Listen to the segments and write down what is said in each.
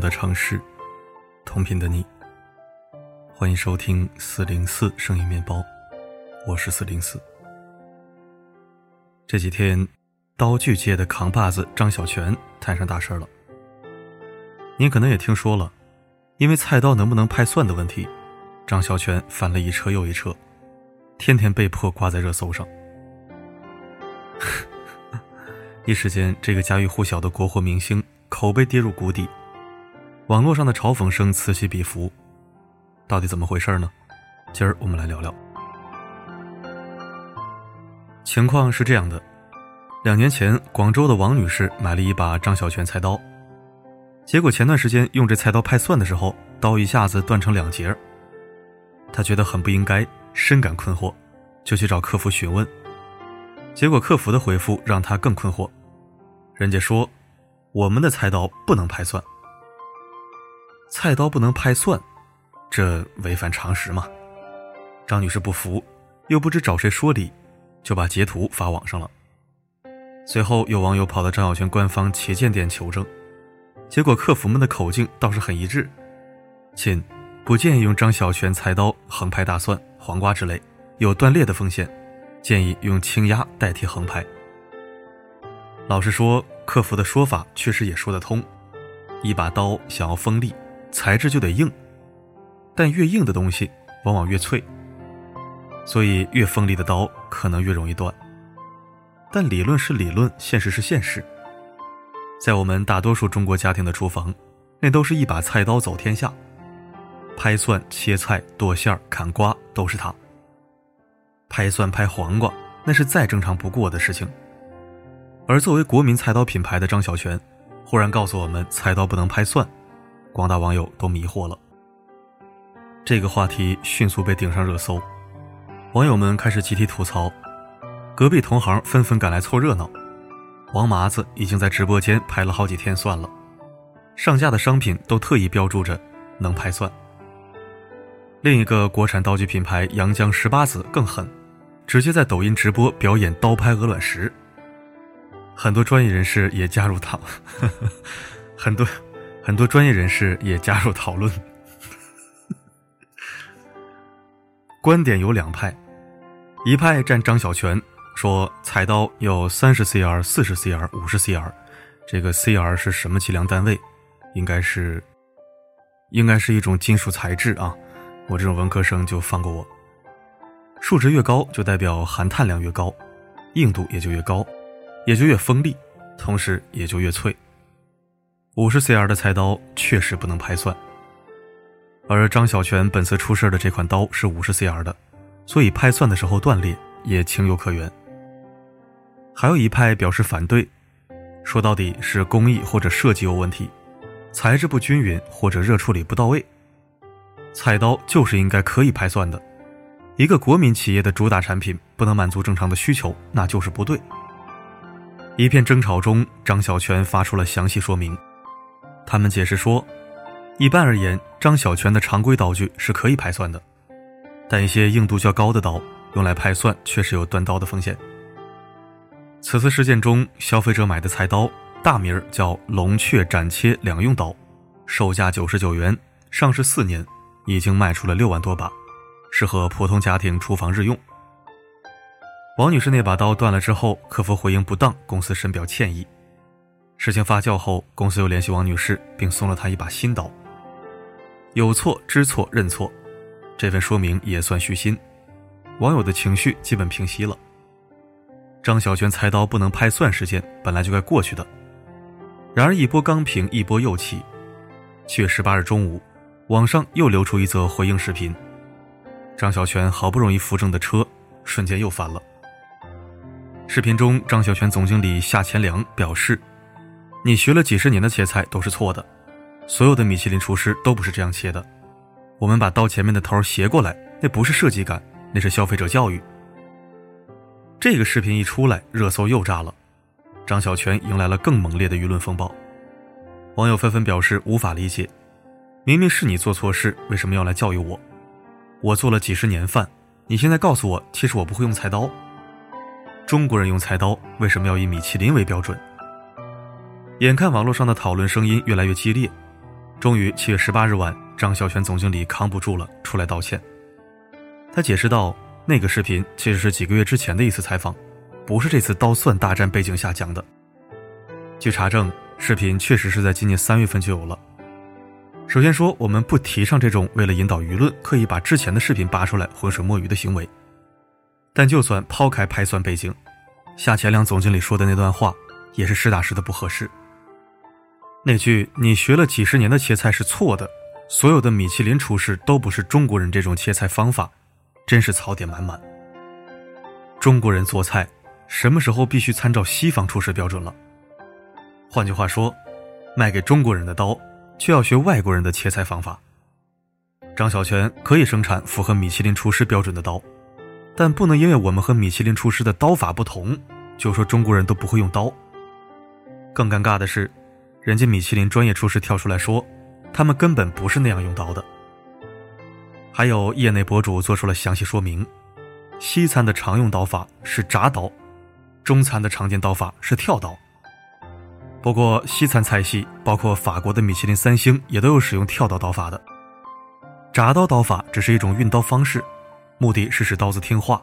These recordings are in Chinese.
的城市，同频的你。欢迎收听四零四声音面包，我是四零四。这几天，刀具界的扛把子张小泉摊上大事了。您可能也听说了，因为菜刀能不能拍蒜的问题，张小泉翻了一车又一车，天天被迫挂在热搜上。一时间，这个家喻户晓的国货明星口碑跌入谷底，网络上的嘲讽声此起彼伏，到底怎么回事呢？今儿我们来聊聊。情况是这样的：两年前，广州的王女士买了一把张小泉菜刀，结果前段时间用这菜刀拍蒜的时候，刀一下子断成两截她觉得很不应该，深感困惑，就去找客服询问，结果客服的回复让她更困惑。人家说，我们的菜刀不能拍蒜。菜刀不能拍蒜，这违反常识吗？张女士不服，又不知找谁说理，就把截图发网上了。随后有网友跑到张小泉官方旗舰店求证，结果客服们的口径倒是很一致：亲，不建议用张小泉菜刀横拍大蒜、黄瓜之类，有断裂的风险，建议用轻压代替横拍。老实说，客服的说法确实也说得通。一把刀想要锋利，材质就得硬，但越硬的东西往往越脆，所以越锋利的刀可能越容易断。但理论是理论，现实是现实。在我们大多数中国家庭的厨房，那都是一把菜刀走天下，拍蒜、切菜、剁馅儿、砍瓜都是它。拍蒜、拍黄瓜，那是再正常不过的事情。而作为国民菜刀品牌的张小泉，忽然告诉我们菜刀不能拍蒜，广大网友都迷惑了。这个话题迅速被顶上热搜，网友们开始集体吐槽，隔壁同行纷纷赶来凑热闹。王麻子已经在直播间拍了好几天蒜了，上架的商品都特意标注着能拍蒜。另一个国产刀具品牌阳江十八子更狠，直接在抖音直播表演刀拍鹅卵石。很多专业人士也加入讨，很多很多专业人士也加入讨论。观点有两派，一派站张小泉，说菜刀有三十 cr、四十 cr、五十 cr，这个 cr 是什么计量单位？应该是，应该是一种金属材质啊。我这种文科生就放过我。数值越高，就代表含碳量越高，硬度也就越高。也就越锋利，同时也就越脆。五十 cr 的菜刀确实不能拍蒜，而张小泉本次出事的这款刀是五十 cr 的，所以拍蒜的时候断裂也情有可原。还有一派表示反对，说到底是工艺或者设计有问题，材质不均匀或者热处理不到位。菜刀就是应该可以拍蒜的，一个国民企业的主打产品不能满足正常的需求，那就是不对。一片争吵中，张小泉发出了详细说明。他们解释说，一般而言，张小泉的常规刀具是可以拍蒜的，但一些硬度较高的刀用来拍蒜确实有断刀的风险。此次事件中，消费者买的菜刀大名叫龙雀斩切两用刀，售价九十九元，上市四年，已经卖出了六万多把，适合普通家庭厨房日用。王女士那把刀断了之后，客服回应不当，公司深表歉意。事情发酵后，公司又联系王女士，并送了她一把新刀。有错知错认错，这份说明也算虚心。网友的情绪基本平息了。张小泉菜刀不能拍蒜事件本来就该过去的，然而一波刚平，一波又起。七月十八日中午，网上又流出一则回应视频，张小泉好不容易扶正的车，瞬间又翻了。视频中，张小泉总经理夏前良表示：“你学了几十年的切菜都是错的，所有的米其林厨师都不是这样切的。我们把刀前面的头斜过来，那不是设计感，那是消费者教育。”这个视频一出来，热搜又炸了，张小泉迎来了更猛烈的舆论风暴。网友纷纷表示无法理解：明明是你做错事，为什么要来教育我？我做了几十年饭，你现在告诉我，其实我不会用菜刀。中国人用菜刀为什么要以米其林为标准？眼看网络上的讨论声音越来越激烈，终于七月十八日晚，张小泉总经理扛不住了，出来道歉。他解释道：“那个视频其实是几个月之前的一次采访，不是这次刀蒜大战背景下讲的。据查证，视频确实是在今年三月份就有了。首先说，我们不提倡这种为了引导舆论刻意把之前的视频扒出来浑水摸鱼的行为。但就算抛开拍蒜背景，夏前良总经理说的那段话也是实打实的不合适。那句“你学了几十年的切菜是错的”，所有的米其林厨师都不是中国人这种切菜方法。真是槽点满满。中国人做菜，什么时候必须参照西方厨师标准了？换句话说，卖给中国人的刀，却要学外国人的切菜方法。张小泉可以生产符合米其林厨师标准的刀，但不能因为我们和米其林厨师的刀法不同，就说中国人都不会用刀。更尴尬的是，人家米其林专业厨师跳出来说，他们根本不是那样用刀的。还有业内博主做出了详细说明，西餐的常用刀法是铡刀，中餐的常见刀法是跳刀。不过西餐菜系包括法国的米其林三星也都有使用跳刀刀法的。铡刀刀法只是一种运刀方式，目的是使刀子听话，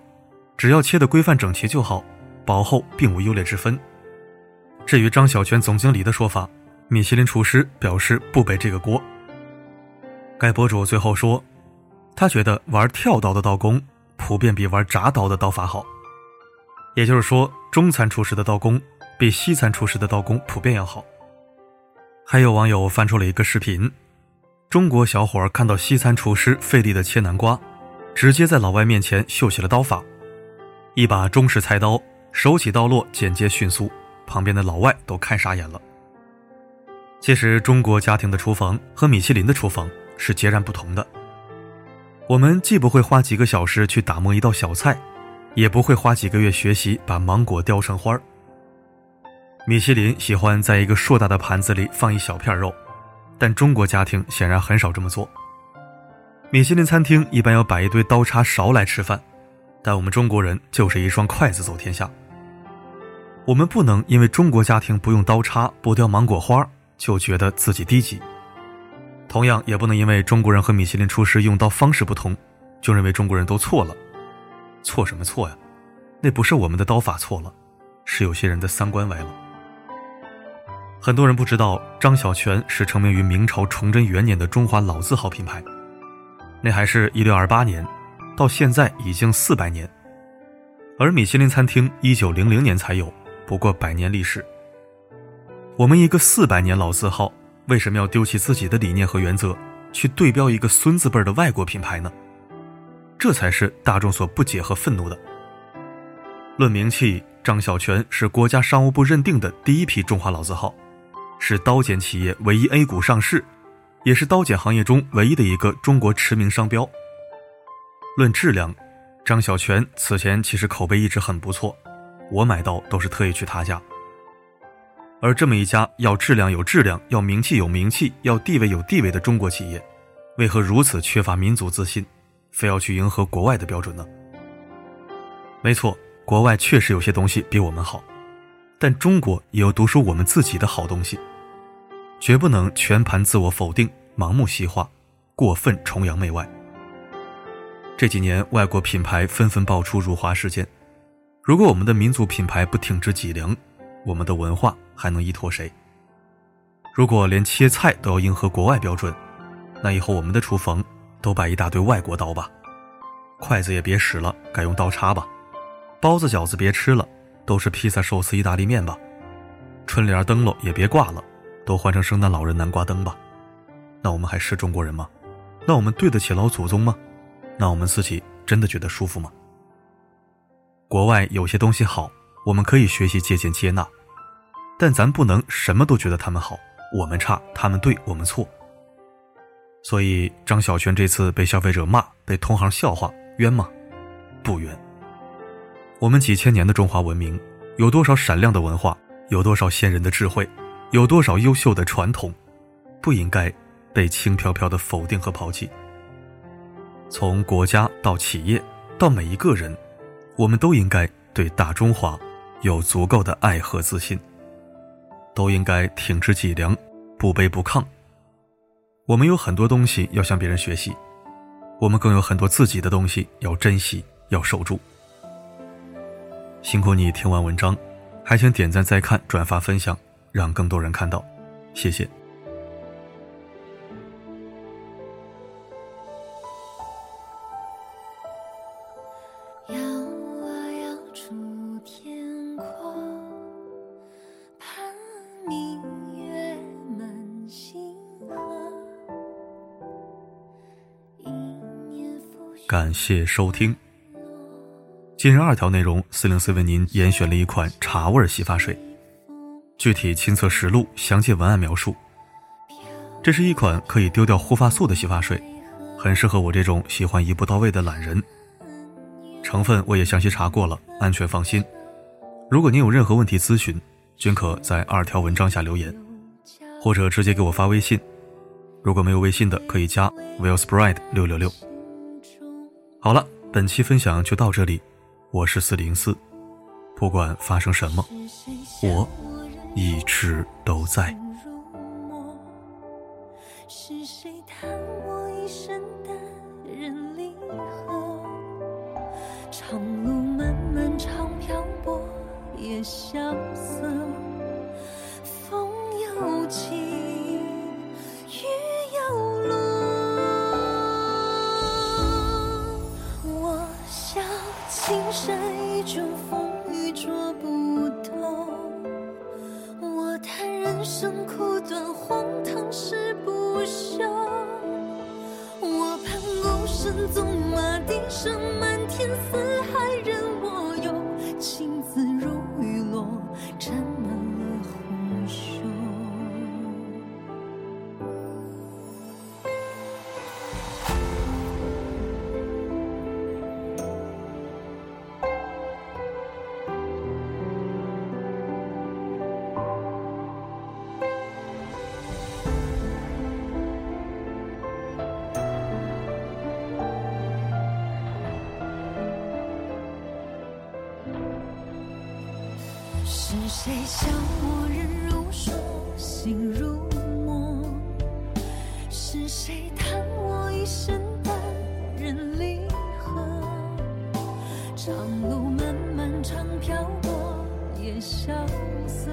只要切得规范整齐就好，薄厚并无优劣之分。至于张小泉总经理的说法，米其林厨师表示不背这个锅。该博主最后说。他觉得玩跳刀的刀工普遍比玩铡刀的刀法好，也就是说，中餐厨师的刀工比西餐厨师的刀工普遍要好。还有网友翻出了一个视频，中国小伙看到西餐厨师费力的切南瓜，直接在老外面前秀起了刀法，一把中式菜刀，手起刀落，简洁迅速，旁边的老外都看傻眼了。其实，中国家庭的厨房和米其林的厨房是截然不同的。我们既不会花几个小时去打磨一道小菜，也不会花几个月学习把芒果雕成花儿。米其林喜欢在一个硕大的盘子里放一小片肉，但中国家庭显然很少这么做。米其林餐厅一般要摆一堆刀叉勺来吃饭，但我们中国人就是一双筷子走天下。我们不能因为中国家庭不用刀叉剥雕芒果花，就觉得自己低级。同样也不能因为中国人和米其林厨师用刀方式不同，就认为中国人都错了。错什么错呀？那不是我们的刀法错了，是有些人的三观歪了。很多人不知道，张小泉是成名于明朝崇祯元年的中华老字号品牌，那还是一六二八年，到现在已经四百年。而米其林餐厅一九零零年才有，不过百年历史。我们一个四百年老字号。为什么要丢弃自己的理念和原则，去对标一个孙子辈的外国品牌呢？这才是大众所不解和愤怒的。论名气，张小泉是国家商务部认定的第一批中华老字号，是刀剪企业唯一 A 股上市，也是刀剪行业中唯一的一个中国驰名商标。论质量，张小泉此前其实口碑一直很不错，我买刀都是特意去他家。而这么一家要质量有质量、要名气有名气、要地位有地位的中国企业，为何如此缺乏民族自信，非要去迎合国外的标准呢？没错，国外确实有些东西比我们好，但中国也有独属我们自己的好东西，绝不能全盘自我否定、盲目西化、过分崇洋媚外。这几年，外国品牌纷纷爆出辱华事件，如果我们的民族品牌不挺直脊梁，我们的文化还能依托谁？如果连切菜都要迎合国外标准，那以后我们的厨房都摆一大堆外国刀吧，筷子也别使了，改用刀叉吧，包子饺子别吃了，都是披萨寿司意大利面吧，春联灯笼也别挂了，都换成圣诞老人南瓜灯吧。那我们还是中国人吗？那我们对得起老祖宗吗？那我们自己真的觉得舒服吗？国外有些东西好，我们可以学习、借鉴、接纳。但咱不能什么都觉得他们好，我们差，他们对，我们错。所以张小泉这次被消费者骂，被同行笑话，冤吗？不冤。我们几千年的中华文明，有多少闪亮的文化，有多少先人的智慧，有多少优秀的传统，不应该被轻飘飘的否定和抛弃。从国家到企业到每一个人，我们都应该对大中华有足够的爱和自信。都应该挺直脊梁，不卑不亢，我们有很多东西要向别人学习，我们更有很多自己的东西要珍惜、要守住。辛苦你听完文章，还请点赞、再看、转发、分享，让更多人看到，谢谢。谢收听。今日二条内容，四零四为您严选了一款茶味洗发水，具体亲测实录，详见文案描述。这是一款可以丢掉护发素的洗发水，很适合我这种喜欢一步到位的懒人。成分我也详细查过了，安全放心。如果您有任何问题咨询，均可在二条文章下留言，或者直接给我发微信。如果没有微信的，可以加 willspread 六六六。好了，本期分享就到这里。我是四零四，不管发生什么，我一直都在。是谁叹我一生的人离合？长路漫漫长漂泊也萧瑟，青山依旧，风谁笑我人如霜，心如墨？是谁叹我一生单人离合？长路漫漫长漂泊，也萧瑟，